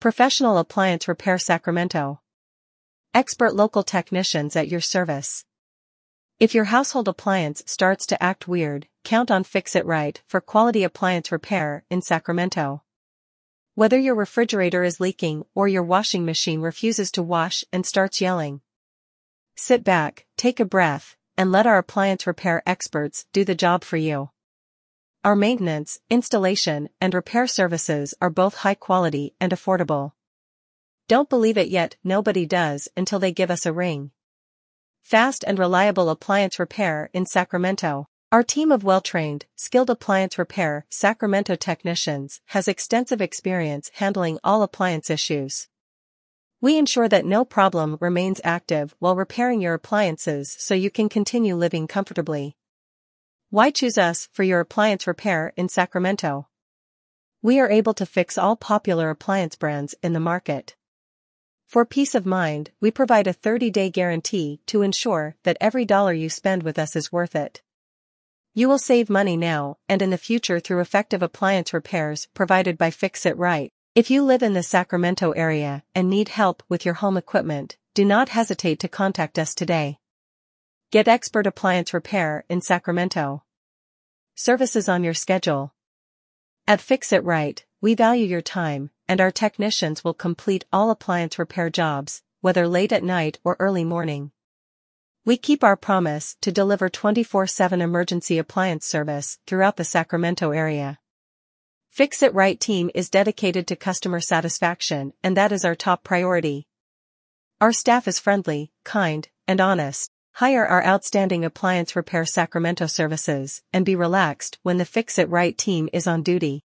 Professional Appliance Repair Sacramento. Expert local technicians at your service. If your household appliance starts to act weird, count on Fix-it-Rite for quality appliance repair in Sacramento. Whether your refrigerator is leaking or your washing machine refuses to wash and starts yelling. Sit back, take a breath, and let our appliance repair experts do the job for you. Our maintenance, installation, and repair services are both high quality and affordable. Don't believe it yet, nobody does until they give us a ring. Fast and reliable appliance repair in Sacramento. Our team of well-trained, skilled appliance repair Sacramento technicians has extensive experience handling all appliance issues. We ensure that no problem remains active while repairing your appliances so you can continue living comfortably. Why choose us for your appliance repair in Sacramento? We are able to fix all popular appliance brands in the market. For peace of mind, we provide a 30-day guarantee to ensure that every dollar you spend with us is worth it. You will save money now and in the future through effective appliance repairs provided by Fix-it-Rite. If you live in the Sacramento area and need help with your home equipment, do not hesitate to contact us today. Get expert appliance repair in Sacramento. Services on your schedule. At Fix-it-Rite, we value your time, and our technicians will complete all appliance repair jobs, whether late at night or early morning. We keep our promise to deliver 24-7 emergency appliance service throughout the Sacramento area. Fix-it-Rite team is dedicated to customer satisfaction and that is our top priority. Our staff is friendly, kind, and honest. Hire our outstanding appliance repair Sacramento services and be relaxed when the Fix-it-Rite team is on duty.